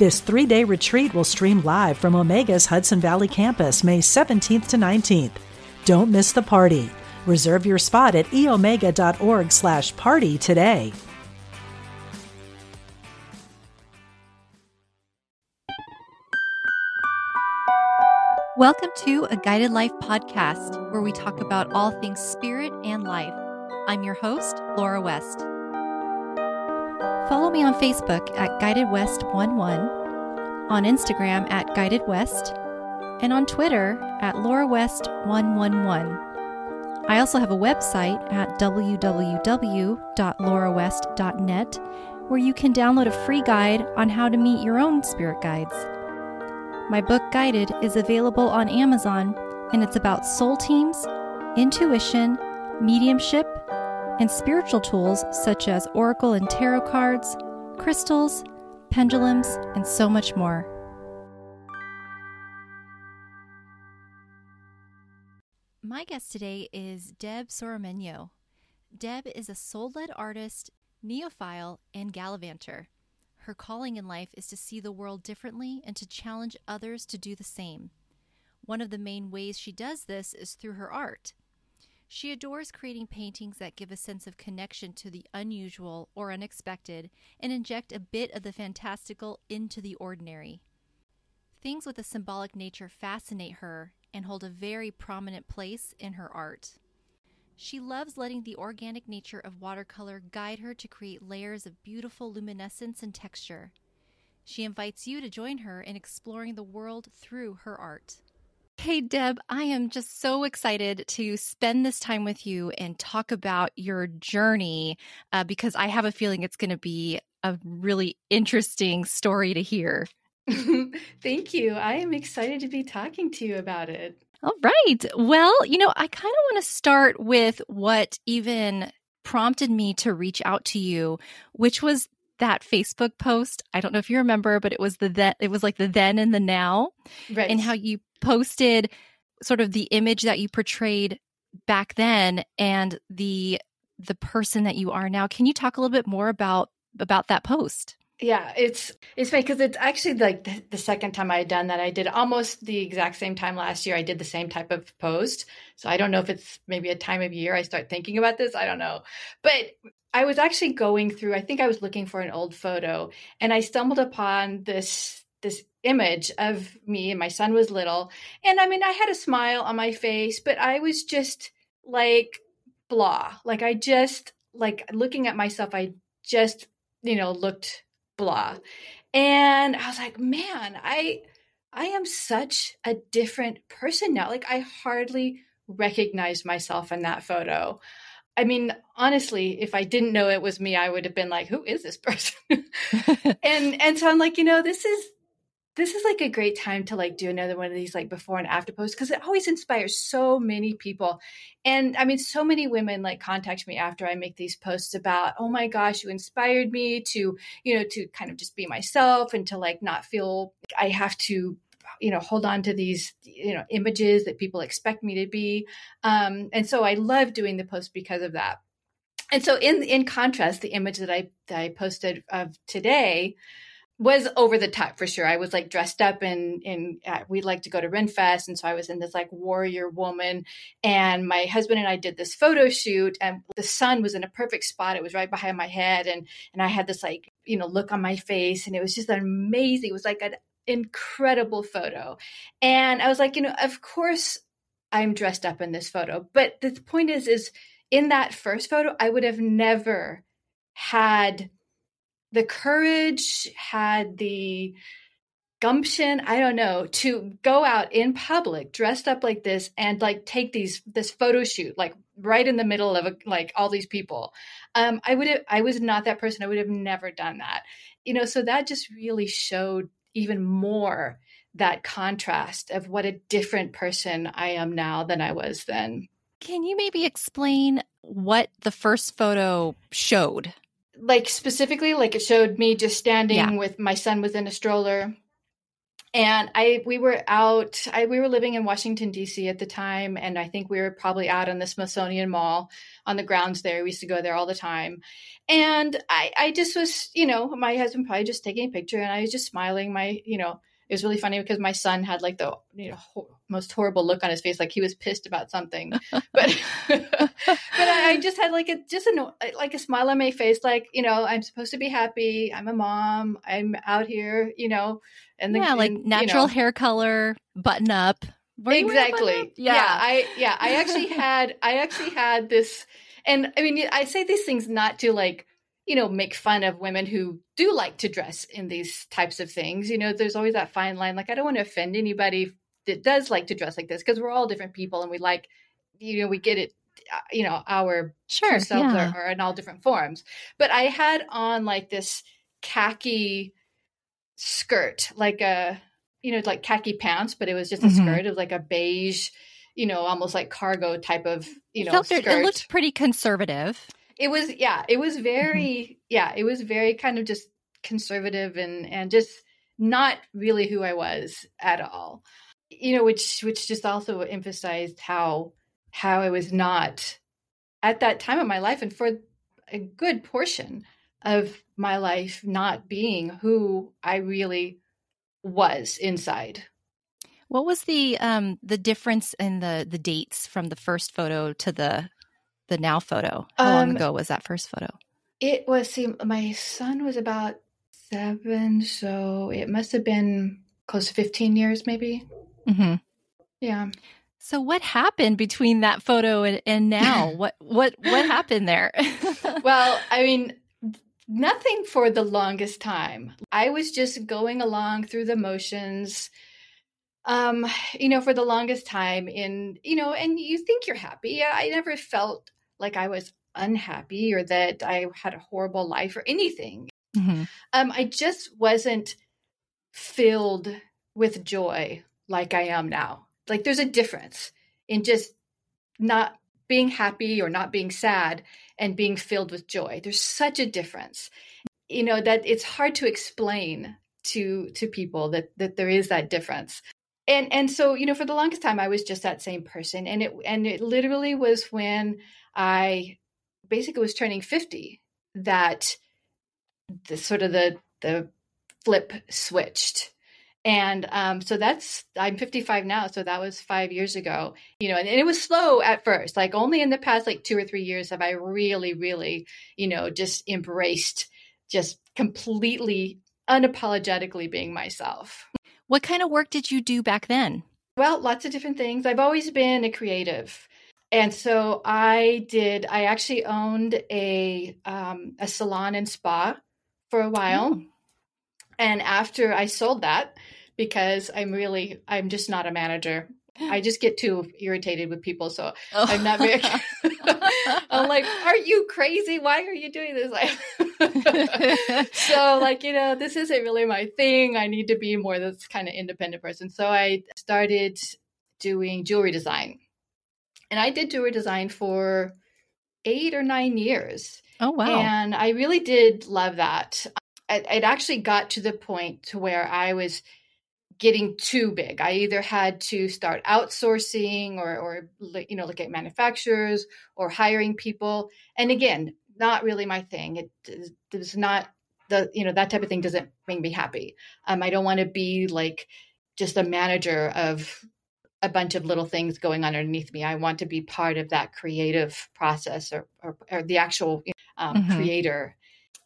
This three day retreat will stream live from Omega's Hudson Valley campus May 17th to 19th. Don't miss the party. Reserve your spot at eomega.org slash party today. Welcome to a Guided Life podcast where we talk about all things spirit and life. I'm your host, Laura West. Follow me on Facebook at Guided West 11, on Instagram at Guided West, and on Twitter at Laura West 111. I also have a website at www.laurawest.net where you can download a free guide on how to meet your own spirit guides. My book Guided is available on Amazon and it's about soul teams, intuition, mediumship, and spiritual tools such as oracle and tarot cards, crystals, pendulums, and so much more. My guest today is Deb Soromenho. Deb is a soul led artist, neophile, and gallivanter. Her calling in life is to see the world differently and to challenge others to do the same. One of the main ways she does this is through her art. She adores creating paintings that give a sense of connection to the unusual or unexpected and inject a bit of the fantastical into the ordinary. Things with a symbolic nature fascinate her and hold a very prominent place in her art. She loves letting the organic nature of watercolor guide her to create layers of beautiful luminescence and texture. She invites you to join her in exploring the world through her art. Hey, Deb, I am just so excited to spend this time with you and talk about your journey uh, because I have a feeling it's going to be a really interesting story to hear. Thank you. I am excited to be talking to you about it. All right. Well, you know, I kind of want to start with what even prompted me to reach out to you, which was that Facebook post. I don't know if you remember, but it was the then it was like the then and the now. Right. And how you posted sort of the image that you portrayed back then and the the person that you are now. Can you talk a little bit more about about that post? Yeah, it's it's funny because it's actually like the, the, second time I had done that. I did almost the exact same time last year. I did the same type of post. So I don't know if it's maybe a time of year I start thinking about this. I don't know. But I was actually going through, I think I was looking for an old photo and I stumbled upon this this image of me and my son was little. And I mean, I had a smile on my face, but I was just like blah. Like I just like looking at myself, I just, you know, looked blah. And I was like, man, I I am such a different person now. Like I hardly recognize myself in that photo. I mean, honestly, if I didn't know it was me, I would have been like, "Who is this person?" and and so I'm like, you know, this is this is like a great time to like do another one of these like before and after posts because it always inspires so many people. And i mean so many women like contact me after i make these posts about oh my gosh you inspired me to you know to kind of just be myself and to like not feel i have to you know hold on to these you know images that people expect me to be. Um, and so i love doing the post because of that. And so in in contrast the image that i that i posted of today was over the top for sure. I was like dressed up and in, uh, we like to go to Renfest. And so I was in this like warrior woman and my husband and I did this photo shoot and the sun was in a perfect spot. It was right behind my head. And, and I had this like, you know, look on my face and it was just amazing. It was like an incredible photo. And I was like, you know, of course I'm dressed up in this photo. But the point is, is in that first photo, I would have never had the courage, had the gumption, I don't know, to go out in public dressed up like this and like take these this photo shoot like right in the middle of a, like all these people. Um I would have I was not that person. I would have never done that. You know, so that just really showed even more that contrast of what a different person I am now than I was then. Can you maybe explain what the first photo showed? Like specifically, like it showed me just standing yeah. with my son was in a stroller. And I we were out I we were living in Washington DC at the time and I think we were probably out on the Smithsonian Mall on the grounds there. We used to go there all the time. And I I just was, you know, my husband probably just taking a picture and I was just smiling my, you know, it was really funny because my son had like the you know ho- most horrible look on his face, like he was pissed about something. but but I, just had like a just a like a smile on my face, like you know I'm supposed to be happy. I'm a mom. I'm out here, you know, and the, yeah, like and, natural you know, hair color, button up. Were exactly. Yeah. yeah, I yeah I actually had I actually had this, and I mean I say these things not to like you know, make fun of women who do like to dress in these types of things. You know, there's always that fine line. Like, I don't want to offend anybody that does like to dress like this because we're all different people and we like, you know, we get it, uh, you know, our sure, selves yeah. are, are in all different forms. But I had on like this khaki skirt, like a, you know, like khaki pants, but it was just a mm-hmm. skirt. of like a beige, you know, almost like cargo type of, you know, skirt. It looked pretty conservative it was yeah it was very mm-hmm. yeah it was very kind of just conservative and and just not really who i was at all you know which which just also emphasized how how i was not at that time of my life and for a good portion of my life not being who i really was inside what was the um the difference in the the dates from the first photo to the the now photo? How um, long ago was that first photo? It was, see, my son was about seven, so it must have been close to 15 years, maybe. Mm-hmm. Yeah. So what happened between that photo and, and now? what what what happened there? well, I mean, nothing for the longest time. I was just going along through the motions um you know for the longest time in you know and you think you're happy i never felt like I was unhappy or that I had a horrible life or anything. Mm-hmm. Um, I just wasn't filled with joy like I am now. Like there's a difference in just not being happy or not being sad and being filled with joy. There's such a difference. You know that it's hard to explain to to people that that there is that difference. And and so, you know, for the longest time I was just that same person and it and it literally was when I basically was turning 50 that the sort of the the flip switched. And um, so that's i'm 55 now so that was five years ago you know and, and, it was slow at first like only in the past like two or three years have i really really you know just embraced just completely unapologetically being myself. What kind of work did you do back then? Well lots of different things. I've always been a creative and so I did. I actually owned a um, a salon and spa for a while, mm. and after I sold that because I'm really I'm just not a manager. I just get too irritated with people, so oh. I'm not very. I'm like, are you crazy? Why are you doing this? Like, so, like, you know, this isn't really my thing. I need to be more this kind of independent person. So I started doing jewelry design and I did jewelry design for eight or nine years. Oh, wow. And I really did love that. It, it actually got to the point to where I was getting too big. I either had to start outsourcing or, or you know, look at manufacturers or hiring people. And again, not really my thing. It, it was not the, you know, that type of thing doesn't make me happy. Um, I don't want to be like just a manager of a bunch of little things going on underneath me. I want to be part of that creative process or, or, or the actual um, mm-hmm. creator.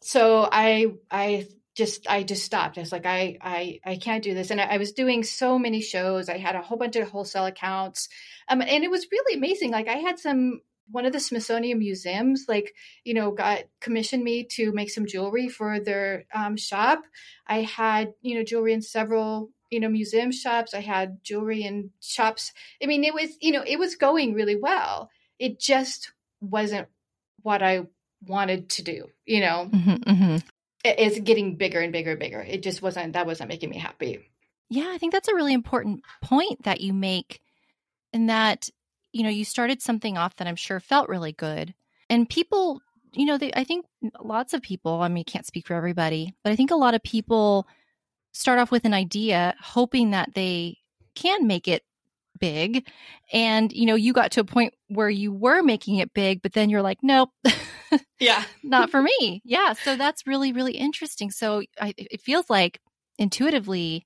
So I, I just, I just stopped. I was like, I, I, I can't do this. And I, I was doing so many shows. I had a whole bunch of wholesale accounts. Um, and it was really amazing. Like I had some, one of the Smithsonian museums, like, you know, got commissioned me to make some jewelry for their um, shop. I had, you know, jewelry in several you know museum shops i had jewelry and shops i mean it was you know it was going really well it just wasn't what i wanted to do you know mm-hmm, mm-hmm. it's getting bigger and bigger and bigger. It just wasn't that wasn't making me happy. Yeah, I think that's a really important point that you make in that, you know, you started something off that I'm sure felt really good. And people, you know, they, I think lots of people, I mean, can't speak for everybody, but I think a lot of people start off with an idea hoping that they can make it big. And, you know, you got to a point where you were making it big, but then you're like, nope. yeah. not for me. Yeah. So that's really, really interesting. So I, it feels like intuitively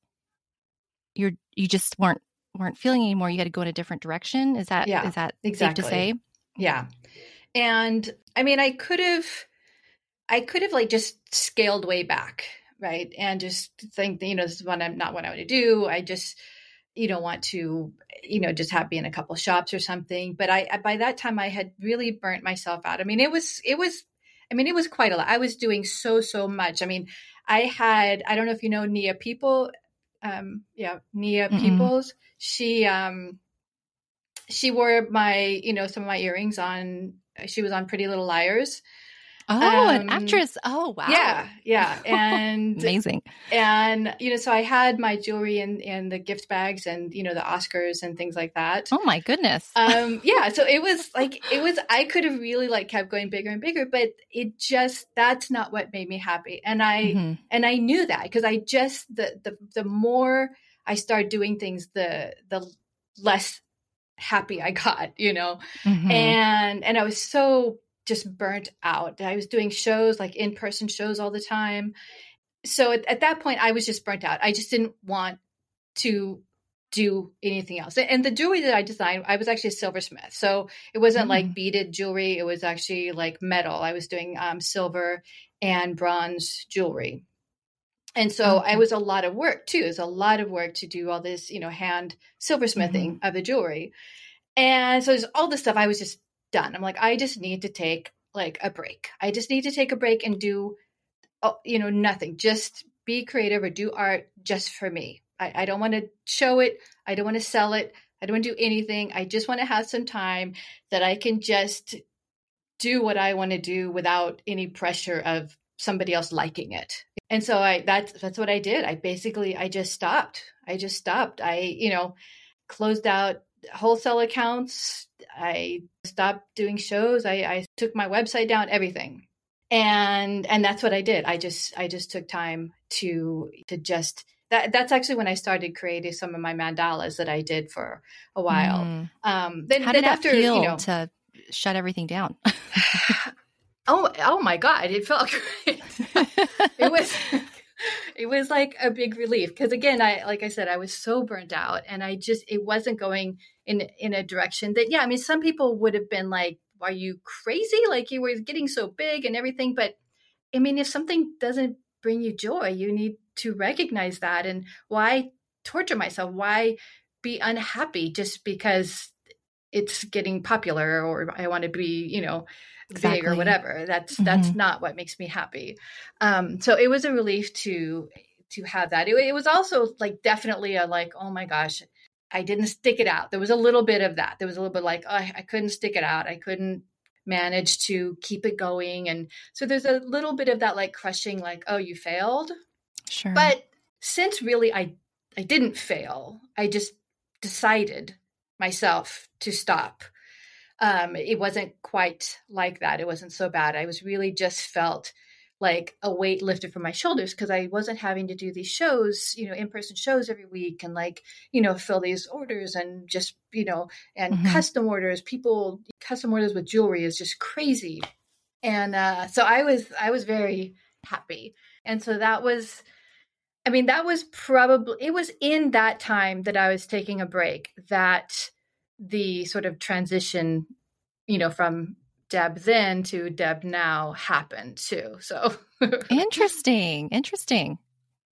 you're, you just weren't, weren't feeling anymore. You had to go in a different direction. Is that, yeah, is that exactly. safe to say? Yeah. And I mean, I could have, I could have like just scaled way back, right? And just think, you know, this is what I'm not what I want to do. I just, you know, want to, you know, just have be in a couple shops or something. But I, by that time, I had really burnt myself out. I mean, it was, it was, I mean, it was quite a lot. I was doing so, so much. I mean, I had, I don't know if you know Nia Peeples. Um, yeah, Nia mm Peeples. She, um, she wore my, you know, some of my earrings on, she was on Pretty Little Liars. Oh, um, an actress. Oh, wow. Yeah. Yeah. And amazing. And, you know, so I had my jewelry and, and the gift bags and, you know, the Oscars and things like that. Oh my goodness. um, yeah. So it was like, it was, I could have really like kept going bigger and bigger, but it just, that's not what made me happy. And I, mm-hmm. and I knew that because I just, the, the, the more I started doing things, the, the less happy I got, you know, mm-hmm. and, and I was so just burnt out. I was doing shows, like in person shows all the time. So at, at, that point, I was just burnt out. I just didn't want to do anything else. And the jewelry that I designed, I was actually a silversmith. So it wasn't mm. like beaded jewelry, it was actually like metal. I was doing um, silver and bronze jewelry. And so okay. I was a lot of work too. It was a lot of work to do all this, you know, hand silversmithing mm-hmm. of the jewelry. And so there's all this stuff I was just done. I'm like, I just need to take like a break. I just need to take a break and do, you know, nothing. Just be creative or do art just for me. I, I don't want to show it. I don't want to sell it. I don't want to do anything. I just want to have some time that I can just do what I want to do without any pressure of somebody else liking it. And so I that's that's what I did. I basically I just stopped. I just stopped. I, you know, closed out wholesale accounts. I stopped doing shows. I, I took my website down, everything. And and that's what I did. I just I just took time to to just that that's actually when I started creating some of my mandalas that I did for a while. Mm. Um, then, How then after feel you know, to shut everything down? oh oh my god, it felt great. it was it was like a big relief because again i like i said i was so burnt out and i just it wasn't going in in a direction that yeah i mean some people would have been like are you crazy? Like you were getting so big and everything but i mean if something doesn't bring you joy you need to recognize that and why torture myself? Why be unhappy just because it's getting popular or i want to be you know exactly. big or whatever. That's mm-hmm. that's not what makes me happy. Um, so it was a relief to to have that. It, it was also like definitely a like, oh my gosh, I didn't stick it out. There was a little bit of that. There was a little bit like, oh, I couldn't stick it out. I couldn't manage to keep it going. And so there's a little bit of that like crushing, like, oh, you failed. Sure. But since really I I didn't fail, I just decided myself to stop um, it wasn't quite like that. It wasn't so bad. I was really just felt like a weight lifted from my shoulders because I wasn't having to do these shows, you know, in person shows every week and like, you know, fill these orders and just, you know, and mm-hmm. custom orders. People, custom orders with jewelry is just crazy. And uh, so I was, I was very happy. And so that was, I mean, that was probably, it was in that time that I was taking a break that the sort of transition, you know, from Deb then to Deb now happened too. So interesting, interesting.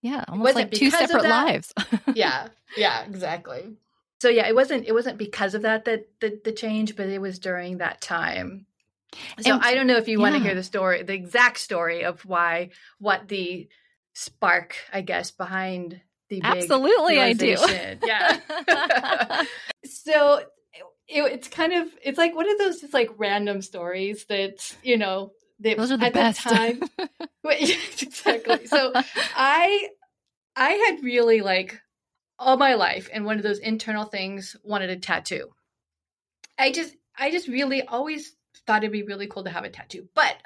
Yeah, almost like two separate lives. yeah, yeah, exactly. So yeah, it wasn't it wasn't because of that that the, the change, but it was during that time. So and, I don't know if you yeah. want to hear the story, the exact story of why, what the spark, I guess, behind the absolutely I do. Yeah. so it, it's kind of it's like one of those just like random stories that you know they, those are the best. time, exactly. So I, I had really like all my life, and one of those internal things wanted a tattoo. I just, I just really always thought it'd be really cool to have a tattoo, but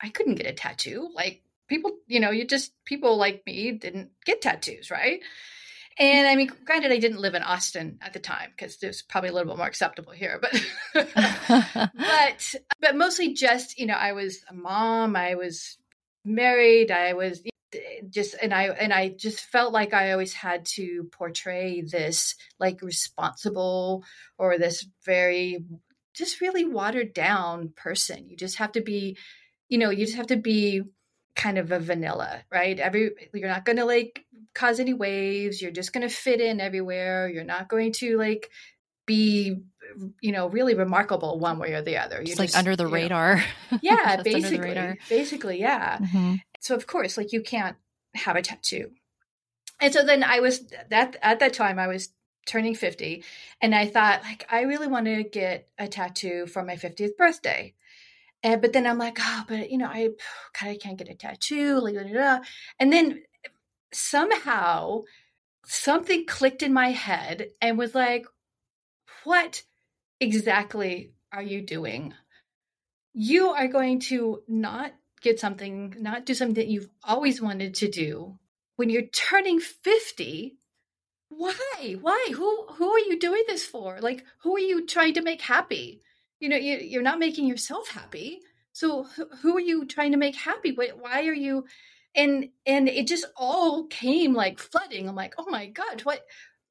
I couldn't get a tattoo. Like people, you know, you just people like me didn't get tattoos, right? And I mean, granted, I didn't live in Austin at the time because it was probably a little bit more acceptable here, but but but mostly just you know, I was a mom, I was married, I was just and I and I just felt like I always had to portray this like responsible or this very just really watered down person. You just have to be, you know, you just have to be kind of a vanilla, right? Every you're not going to like cause any waves. You're just going to fit in everywhere. You're not going to like be you know really remarkable one way or the other. you're just, like under the radar. Know. Yeah, basically. Radar. Basically, yeah. Mm-hmm. So of course, like you can't have a tattoo. And so then I was that at that time I was turning 50 and I thought like I really want to get a tattoo for my 50th birthday. And, but then I'm like, oh, but you know, I God, I can't get a tattoo. Like, blah, blah, blah. And then somehow something clicked in my head and was like, what exactly are you doing? You are going to not get something, not do something that you've always wanted to do. When you're turning 50 why? Why? Who who are you doing this for? Like who are you trying to make happy? You know you, you're not making yourself happy. So who are you trying to make happy? Why, why are you and and it just all came like flooding. I'm like oh my god what?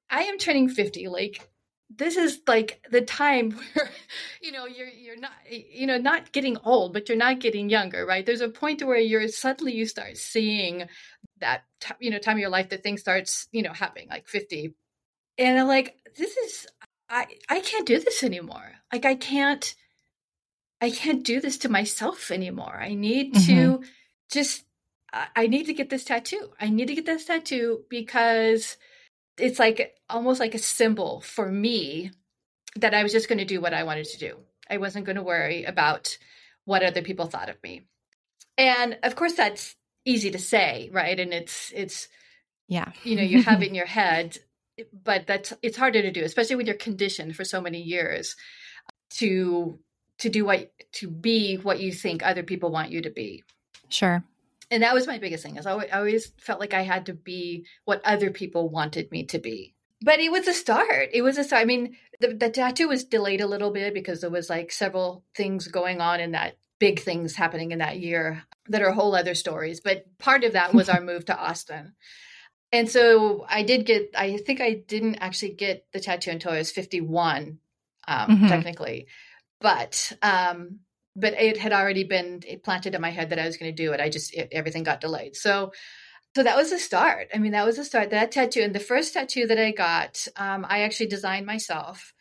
I am turning 50 like this is like the time where you know you're you're not you know not getting old but you're not getting younger right? There's a point where you're suddenly you start seeing that t- you know time of your life that things starts you know happening like 50 and i'm like this is i i can't do this anymore. Like i can't i can't do this to myself anymore. I need mm-hmm. to just I need to get this tattoo. I need to get this tattoo because it's like almost like a symbol for me that I was just going to do what I wanted to do. I wasn't going to worry about what other people thought of me. And of course that's easy to say, right? And it's it's yeah. you know, you have it in your head, but that's it's harder to do, especially when you're conditioned for so many years to to do what to be what you think other people want you to be. Sure and that was my biggest thing is I always felt like I had to be what other people wanted me to be. But it was a start. It was a start. I mean, the, the tattoo was delayed a little bit because there was like several things going on in that big things happening in that year that are whole other stories. But part of that was our move to Austin. And so I did get, I think I didn't actually get the tattoo until I was 51, um, mm-hmm. technically. But um, but it had already been planted in my head that I was going to do it. I just it, everything got delayed. So so that was a start. I mean, that was a start. That tattoo and the first tattoo that I got, um, I actually designed myself.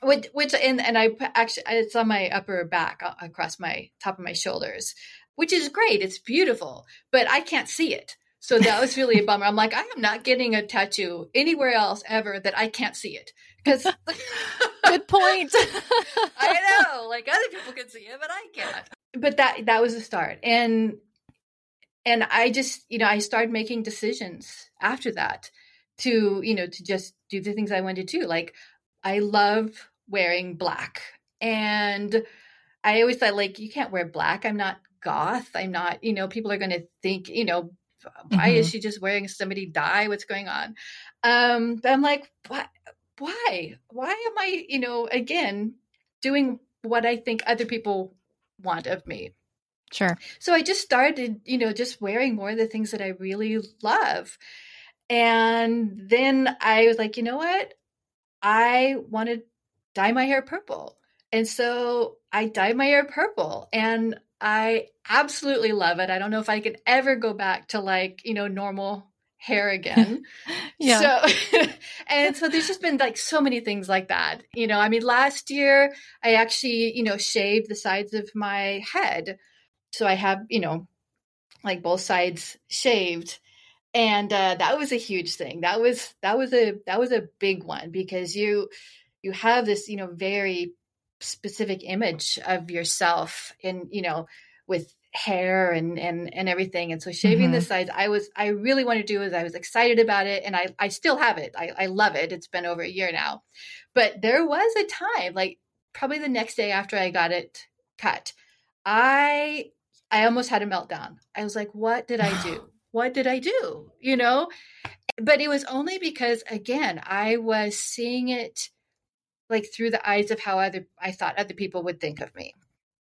Which, which and, and I actually it's on my upper back uh, across my top of my shoulders, which is great. It's beautiful, but I can't see it. So that was really a bummer. I'm like, I am not getting a tattoo anywhere else ever that I can't see it. Because good point. I know, like other people can see it, but I can't. But that that was a start, and and I just you know I started making decisions after that to you know to just do the things I wanted to do. Like I love wearing black, and I always thought like you can't wear black. I'm not goth. I'm not you know people are going to think you know why mm-hmm. is she just wearing somebody dye? What's going on? Um, but I'm like, what? Why? Why am I, you know, again, doing what I think other people want of me? Sure. So I just started, you know, just wearing more of the things that I really love. And then I was like, you know what? I want to dye my hair purple. And so I dyed my hair purple. And I absolutely love it. I don't know if I can ever go back to like, you know, normal hair again. yeah. So, and so there's just been like so many things like that. You know, I mean, last year I actually, you know, shaved the sides of my head. So I have, you know, like both sides shaved. And uh, that was a huge thing. That was that was a that was a big one because you you have this, you know, very specific image of yourself in you know with hair and and and everything. And so shaving mm-hmm. the sides i was i really wanted to do is i was excited about it and i i still have it. I, I love it. It's been over a year now. But there was a time like probably the next day after i got it cut i i almost had a meltdown. I was like what did i do? What did i do? You know? But it was only because again i was seeing it like through the eyes of how other i thought other people would think of me.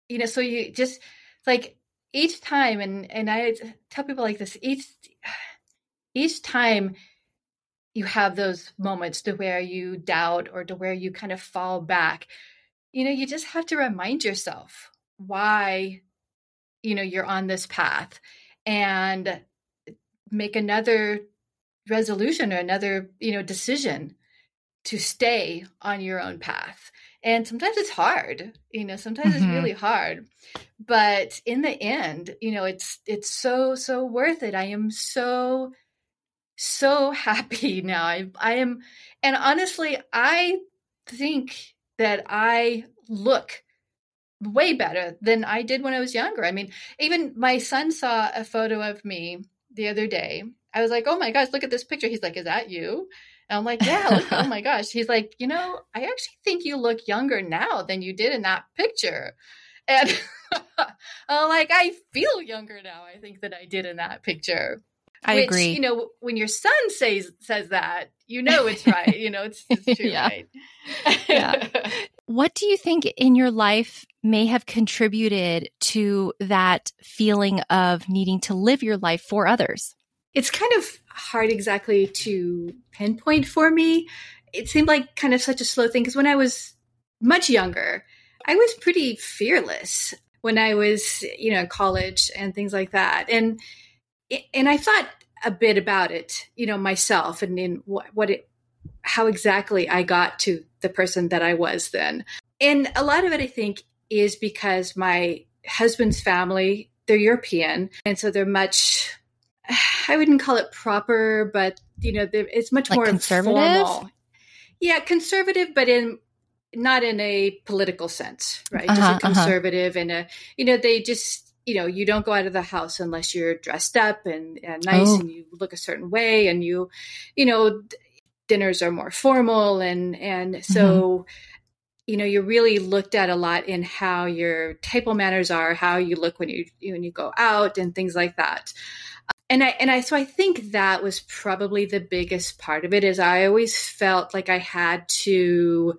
You know so you just like each time and and i tell people like this each each time you have those moments to where you doubt or to where you kind of fall back you know you just have to remind yourself why you know you're on this path and make another resolution or another you know decision to stay on your own path and sometimes it's hard you know sometimes mm-hmm. it's really hard but in the end you know it's it's so so worth it. I am so so happy now. I i am and honestly i think that i look way better than i did when i was younger. I mean even my son saw a photo of me the other day. I was like oh my gosh look at this picture. He's like is that you and I'm like, yeah, look, oh my gosh. He's like, you know, I actually think you look younger now than you did in that picture. And I'm like, I feel younger now, I think, than I did in that picture. I Which, agree. You know, when your son says says that, you know it's right. you know, it's, it's true, yeah. right? yeah. What do you think in your life may have contributed to that feeling of needing to live your life for others? It's kind of hard exactly to pinpoint for me. It seemed like kind of such a slow thing because when I was much younger, I was pretty fearless when I was, you know, college and things like that. And and I thought a bit about it, you know, myself and in what, what it how exactly I got to the person that I was then. And a lot of it I think is because my husband's family, they're European, and so they're much I wouldn't call it proper, but you know, it's much like more conservative. Formal. Yeah, conservative, but in not in a political sense, right? Uh-huh, just a uh-huh. conservative uh-huh. and a you know, they just you know, you don't go out of the house unless you're dressed up and, and nice oh. and you look a certain way and you, you know, dinners are more formal and and so mm-hmm. you know you're really looked at a lot in how your table manners are how you look when you when you go out and things like that and I and I so I think that was probably the biggest part of it is I always felt like I had to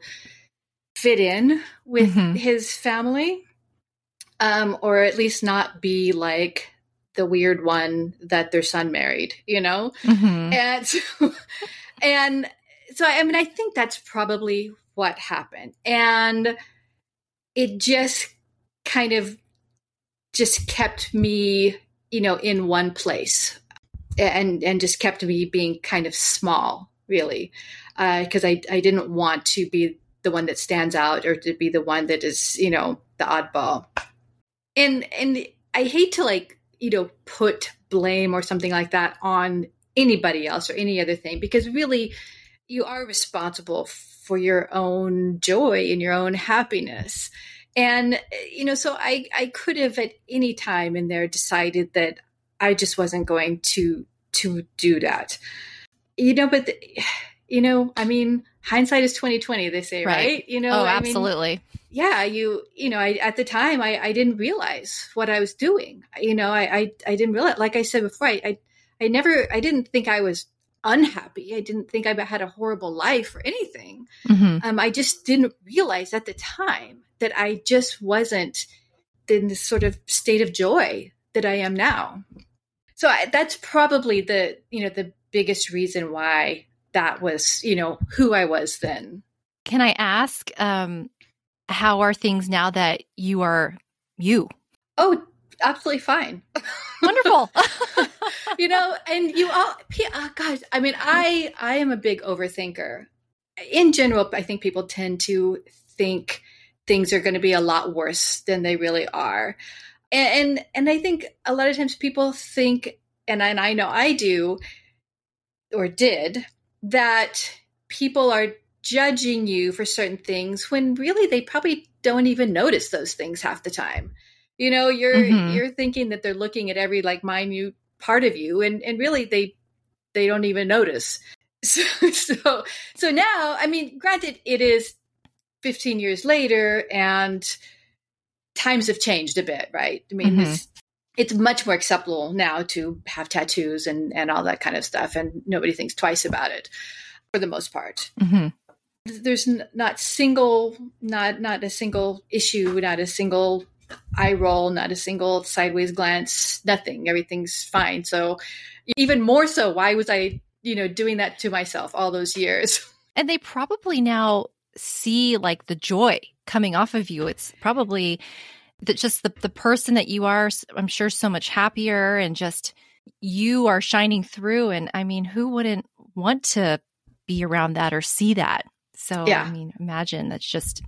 fit in with mm-hmm. his family um or at least not be like the weird one that their son married you know mm-hmm. and so, and so I mean I think that's probably what happened and it just kind of just kept me you know, in one place and, and just kept me being kind of small, really. Because uh, I, I didn't want to be the one that stands out or to be the one that is, you know, the oddball. And, and I hate to like, you know, put blame or something like that on anybody else or any other thing because really you are responsible for your own joy and your own happiness and you know so i i could have at any time in there decided that i just wasn't going to to do that you know but the, you know i mean hindsight is 2020 they say right, right? you know oh absolutely I mean, yeah you you know I, at the time I, I didn't realize what i was doing you know I, I i didn't realize like i said before I, I i never i didn't think i was unhappy. I didn't think I had a horrible life or anything. Mm-hmm. Um, I just didn't realize at the time that I just wasn't in this sort of state of joy that I am now. So I, that's probably the you know the biggest reason why that was you know who I was then. Can I ask um, how are things now that you are you? Oh, absolutely fine. Wonderful. you know, and you all, uh, guys. I mean, I I am a big overthinker. In general, I think people tend to think things are going to be a lot worse than they really are. And, and, and I think a lot of times people think, and I, and I know I do, or did, that people are judging you for certain things when really they probably don't even notice those things half the time. You know, you're mm-hmm. you're thinking that they're looking at every like minute part of you, and and really they they don't even notice. So so so now, I mean, granted, it is 15 years later, and times have changed a bit, right? I mean, mm-hmm. this, it's much more acceptable now to have tattoos and and all that kind of stuff, and nobody thinks twice about it for the most part. Mm-hmm there's n- not single not not a single issue not a single eye roll not a single sideways glance nothing everything's fine so even more so why was i you know doing that to myself all those years and they probably now see like the joy coming off of you it's probably that just the, the person that you are i'm sure so much happier and just you are shining through and i mean who wouldn't want to be around that or see that so, yeah. I mean, imagine that's just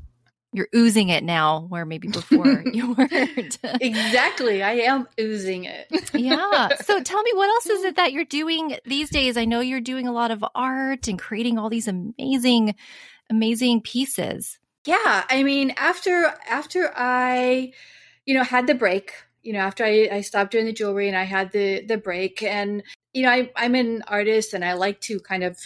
you're oozing it now where maybe before you weren't. exactly. I am oozing it. yeah. So tell me what else is it that you're doing these days? I know you're doing a lot of art and creating all these amazing amazing pieces. Yeah, I mean after after I you know had the break, you know, after I, I stopped doing the jewelry and I had the the break and you know, I I'm an artist and I like to kind of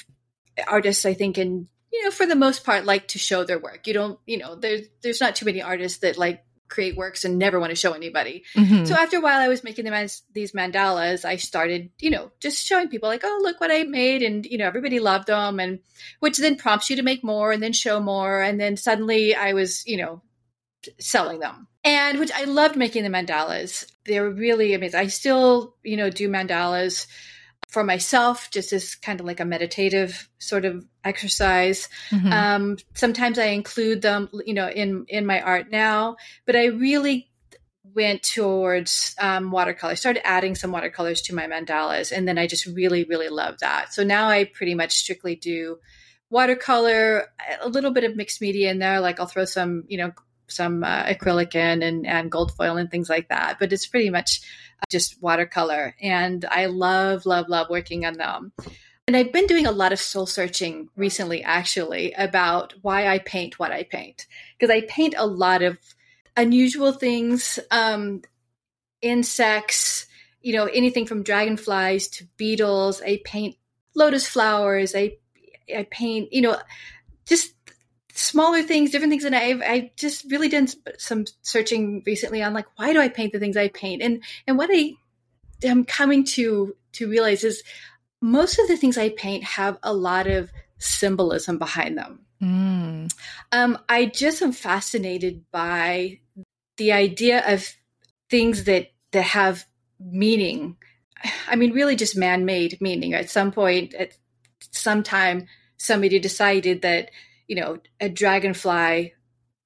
artists I think in you know, for the most part, like to show their work. You don't, you know, there's there's not too many artists that like create works and never want to show anybody. Mm-hmm. So after a while, I was making them as these mandalas. I started, you know, just showing people like, oh, look what I made, and you know, everybody loved them, and which then prompts you to make more and then show more, and then suddenly I was, you know, selling them. And which I loved making the mandalas. They're really amazing. I still, you know, do mandalas for myself, just as kind of like a meditative sort of exercise. Mm-hmm. Um, sometimes I include them, you know, in in my art now, but I really went towards um, watercolor. Started adding some watercolors to my mandalas, and then I just really, really love that. So now I pretty much strictly do watercolor, a little bit of mixed media in there. Like I'll throw some, you know, some uh, acrylic in and, and gold foil and things like that. But it's pretty much just watercolor. And I love, love, love working on them. And I've been doing a lot of soul searching recently, actually, about why I paint what I paint. Because I paint a lot of unusual things, um, insects, you know, anything from dragonflies to beetles. I paint lotus flowers. I, I paint, you know, just smaller things, different things. And I've, I just really done some searching recently on like, why do I paint the things I paint? And, and what I am coming to, to realize is most of the things I paint have a lot of symbolism behind them. Mm. Um, I just am fascinated by the idea of things that, that have meaning. I mean, really just man-made meaning. At some point, at some time, somebody decided that you know, a dragonfly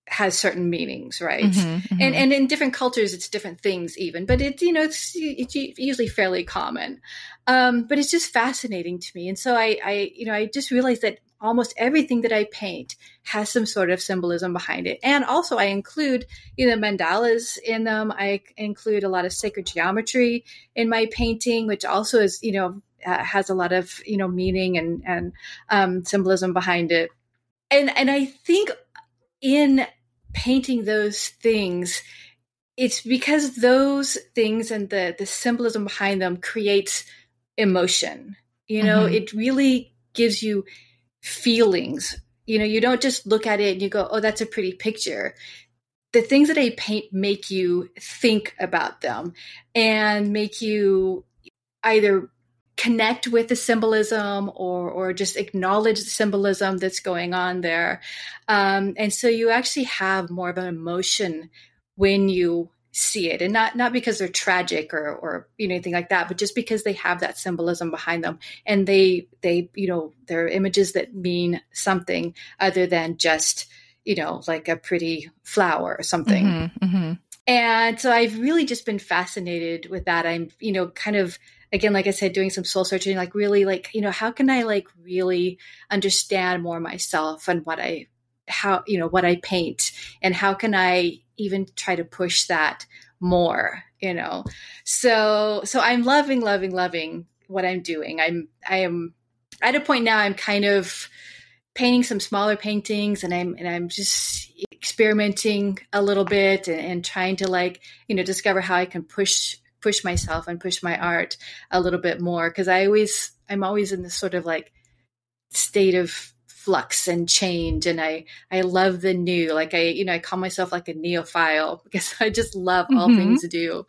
has certain meanings, right? Mm-hmm, mm-hmm. And and in different cultures, it's different things, even. But it's you know, it's it's usually fairly common. Um, but it's just fascinating to me, and so I, I you know, I just realized that almost everything that I paint has some sort of symbolism behind it. And also, I include you know mandalas in them. I include a lot of sacred geometry in my painting, which also is you know uh, has a lot of you know meaning and and um, symbolism behind it and and I think in painting those things, it's because those things and the the symbolism behind them creates emotion. You know, mm-hmm. it really gives you feelings. You know, you don't just look at it and you go, "Oh, that's a pretty picture." The things that I paint make you think about them and make you either connect with the symbolism or or just acknowledge the symbolism that's going on there. Um, and so you actually have more of an emotion when you see it and not not because they're tragic or or you know anything like that but just because they have that symbolism behind them. And they they you know they're images that mean something other than just you know like a pretty flower or something. Mm-hmm, mm-hmm. and so i've really just been fascinated with that. I'm you know kind of again, like I said, doing some soul searching, like really like, you know, how can I like really understand more myself and what I, how, you know, what I paint and how can I even try to push that more, you know? So, so I'm loving, loving, loving what I'm doing. I'm, I am at a point now, I'm kind of, painting some smaller paintings and I'm and I'm just experimenting a little bit and, and trying to like you know discover how I can push push myself and push my art a little bit more because I always I'm always in this sort of like state of flux and change and I I love the new like I you know I call myself like a neophile because I just love all mm-hmm. things new.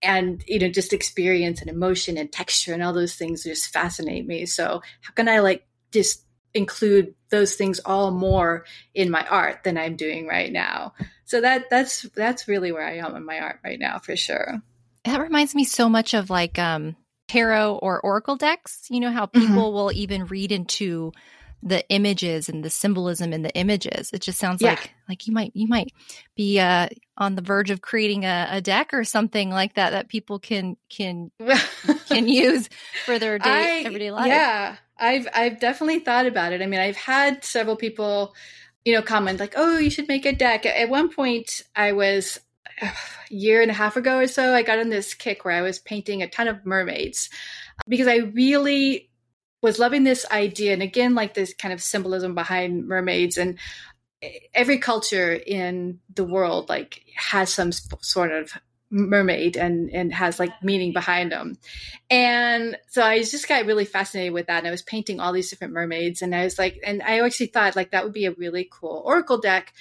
And you know just experience and emotion and texture and all those things just fascinate me. So how can I like just include those things all more in my art than I'm doing right now? So that that's that's really where I am in my art right now for sure that reminds me so much of like um, tarot or oracle decks. You know how mm-hmm. people mm-hmm. will even read into the images and the symbolism in the images. It just sounds yeah. like like you might you might be uh, on the verge of creating a, a, deck or something like that that people can can can use for their day, I, everyday life. Yeah, I've I've definitely thought about it. I mean, I've had several people, you know, comment like, "Oh, you should make a deck." At one point, I was a year and a half ago or so, I got on this kick where I was painting a ton of mermaids because I really was loving this idea. And again, like this kind of symbolism behind mermaids and every culture in the world like has some sort of mermaid and and has like meaning behind them and so i just got really fascinated with that and i was painting all these different mermaids and i was like and i actually thought like that would be a really cool oracle deck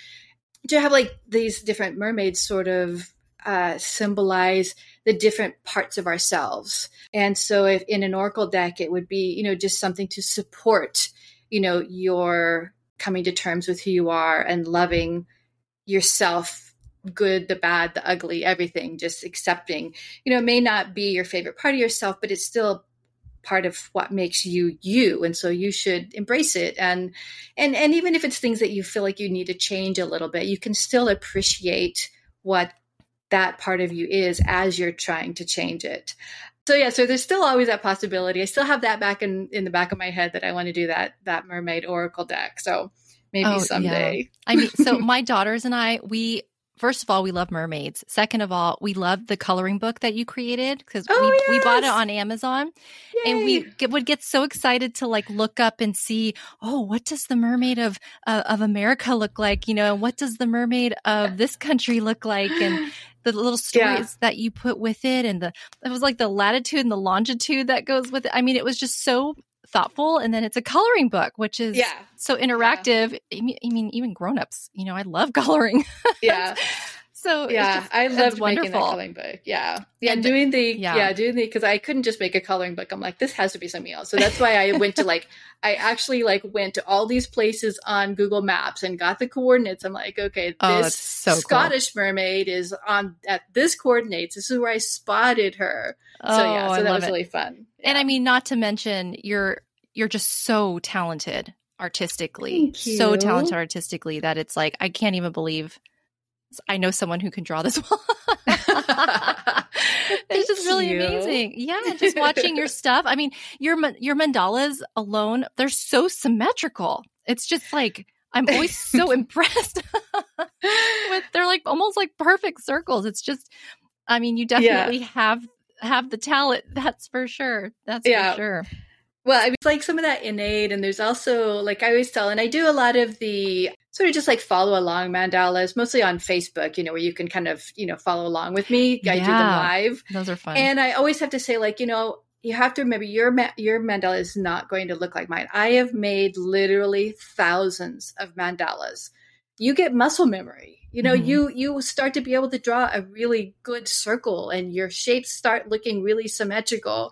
to have like these different mermaids sort of uh, symbolize the different parts of ourselves. And so, if in an oracle deck, it would be, you know, just something to support, you know, your coming to terms with who you are and loving yourself good, the bad, the ugly, everything, just accepting. You know, it may not be your favorite part of yourself, but it's still part of what makes you you and so you should embrace it. And and and even if it's things that you feel like you need to change a little bit you can still appreciate what that part of you is as you're trying to change it. So yeah so there's still always that possibility. I still have that back in in the back of my head that i want to do that that mermaid oracle deck. So maybe oh, someday. Yeah. i mean so my daughters and i we first of all, we love mermaids. Second of all, we love the coloring book that you created because oh, we, yes. we bought it on Amazon Yay. and we get, would get so excited to like look up and see, oh, what does the mermaid of, uh, of America look like? You know, what does the mermaid of this country look like? And the little stories yeah. that you put with it and the, it was like the latitude and the longitude that goes with it. I mean, it was just so thoughtful and then it's a coloring book which is yeah. so interactive yeah. i mean even grown-ups you know i love coloring yeah so yeah just, i loved making that coloring book. Yeah. Yeah and, doing the yeah. yeah doing the because i couldn't just make a coloring book. I'm like this has to be something else. So that's why i went to like i actually like went to all these places on google maps and got the coordinates. I'm like okay oh, this so scottish cool. mermaid is on at this coordinates. This is where i spotted her. Oh, so yeah oh, so that was it. really fun. And I mean, not to mention you're you're just so talented artistically, so talented artistically that it's like I can't even believe I know someone who can draw this well. it's just really you. amazing. Yeah, just watching your stuff. I mean, your your mandalas alone, they're so symmetrical. It's just like I'm always so impressed with they're like almost like perfect circles. It's just I mean, you definitely yeah. have have the talent. That's for sure. That's yeah. for sure. Well, I mean, like some of that innate, and there's also like I always tell, and I do a lot of the sort of just like follow along mandalas, mostly on Facebook, you know, where you can kind of you know follow along with me. I yeah, do them live. Those are fun. And I always have to say, like, you know, you have to remember your your mandala is not going to look like mine. I have made literally thousands of mandalas. You get muscle memory you know mm-hmm. you you start to be able to draw a really good circle and your shapes start looking really symmetrical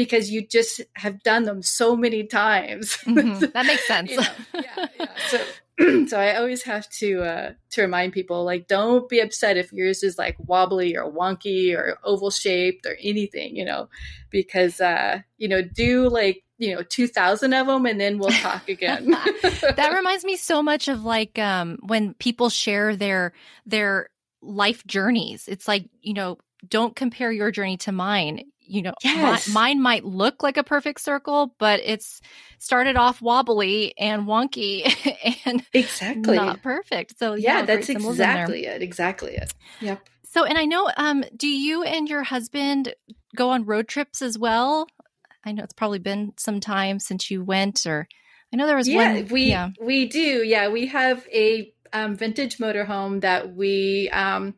because you just have done them so many times mm-hmm. that makes sense you know? yeah, yeah. so so i always have to uh to remind people like don't be upset if yours is like wobbly or wonky or oval shaped or anything you know because uh you know do like you know 2000 of them and then we'll talk again that reminds me so much of like um when people share their their life journeys it's like you know don't compare your journey to mine you know yes. my, mine might look like a perfect circle but it's started off wobbly and wonky and exactly not perfect so yeah, yeah that's exactly it exactly it yep so and i know um do you and your husband go on road trips as well I know it's probably been some time since you went, or I know there was yeah, one. We yeah. we do. Yeah, we have a um, vintage motorhome that we um,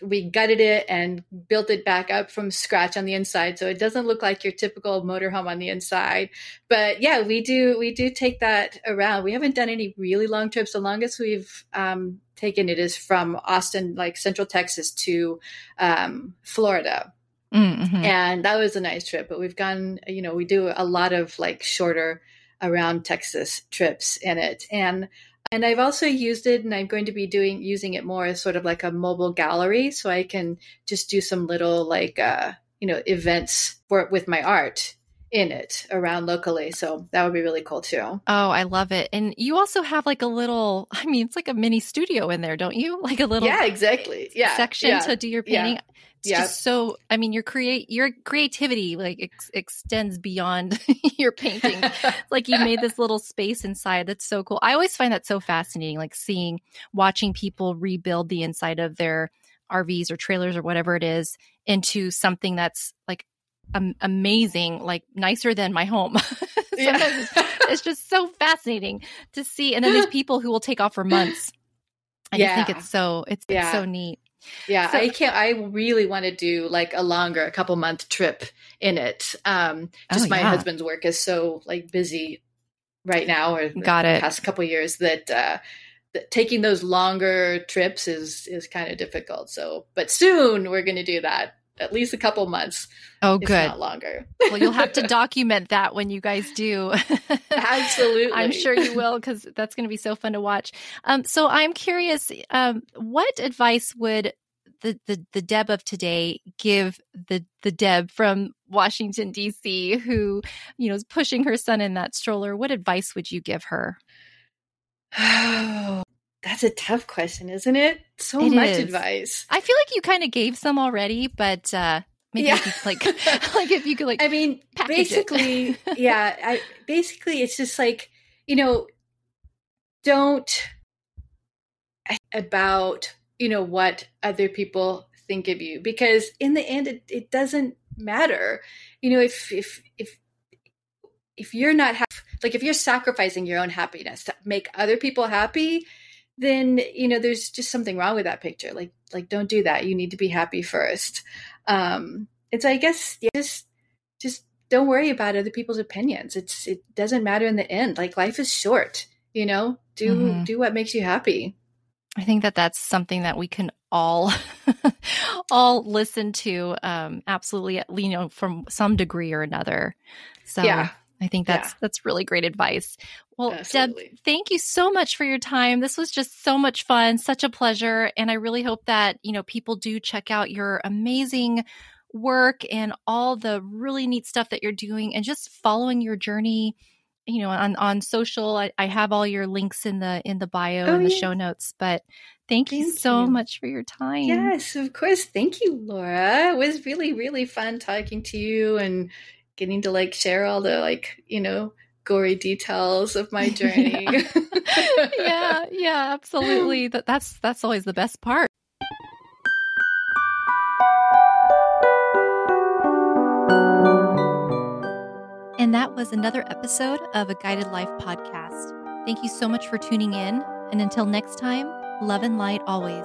we gutted it and built it back up from scratch on the inside. So it doesn't look like your typical motorhome on the inside. But yeah we do we do take that around. We haven't done any really long trips. The longest we've um, taken it is from austin like central texas to um, florida. Mm-hmm. and that was a nice trip but we've gone you know we do a lot of like shorter around texas trips in it. And and I've also used it and I'm going to be doing using it more as sort of like a mobile gallery so I can just do some little like uh, you know, events for with my art in it around locally. So that would be really cool too. Oh, I love it. And you also have like a little, I mean, it's like a mini studio in there, don't you? Like a little Yeah, exactly. Yeah. section yeah. to do your painting. Yeah. It's yeah. just so I mean your create your creativity like ex- extends beyond your painting. like you made this little space inside that's so cool. I always find that so fascinating like seeing watching people rebuild the inside of their RVs or trailers or whatever it is into something that's like um, amazing, like nicer than my home. yeah. it's just so fascinating to see and then these people who will take off for months. I yeah. think it's so it's, yeah. it's so neat. Yeah, so, I can't. I really want to do like a longer, a couple month trip in it. Um, just oh, my yeah. husband's work is so like busy right now, or got it. Past couple years that, uh, that taking those longer trips is is kind of difficult. So, but soon we're going to do that. At least a couple months. Oh, good. Not longer. well, you'll have to document that when you guys do. Absolutely. I'm sure you will because that's going to be so fun to watch. Um, so I'm curious, um, what advice would the, the the Deb of today give the the Deb from Washington D.C. who you know is pushing her son in that stroller? What advice would you give her? That's a tough question, isn't it? So it much is. advice. I feel like you kind of gave some already, but uh, maybe yeah. like like if you could like I mean, basically, yeah. I, basically, it's just like you know, don't about you know what other people think of you because in the end, it, it doesn't matter. You know, if if if if you're not ha- like if you're sacrificing your own happiness to make other people happy then you know there's just something wrong with that picture. Like like don't do that. You need to be happy first. Um and so i guess yeah, just just don't worry about other people's opinions. It's it doesn't matter in the end. Like life is short you know? Do mm-hmm. do what makes you happy. I think that that's something that we can all all listen to um absolutely you know from some degree or another. So yeah. I think that's yeah. that's really great advice. Well, Absolutely. Deb, thank you so much for your time. This was just so much fun, such a pleasure, and I really hope that, you know, people do check out your amazing work and all the really neat stuff that you're doing and just following your journey you know on on social I, I have all your links in the in the bio oh, and the yeah. show notes but thank, thank you so you. much for your time yes of course thank you laura it was really really fun talking to you and getting to like share all the like you know gory details of my journey. Yeah. yeah yeah absolutely. That that's that's always the best part. And that was another episode of a guided life podcast. Thank you so much for tuning in and until next time love and light always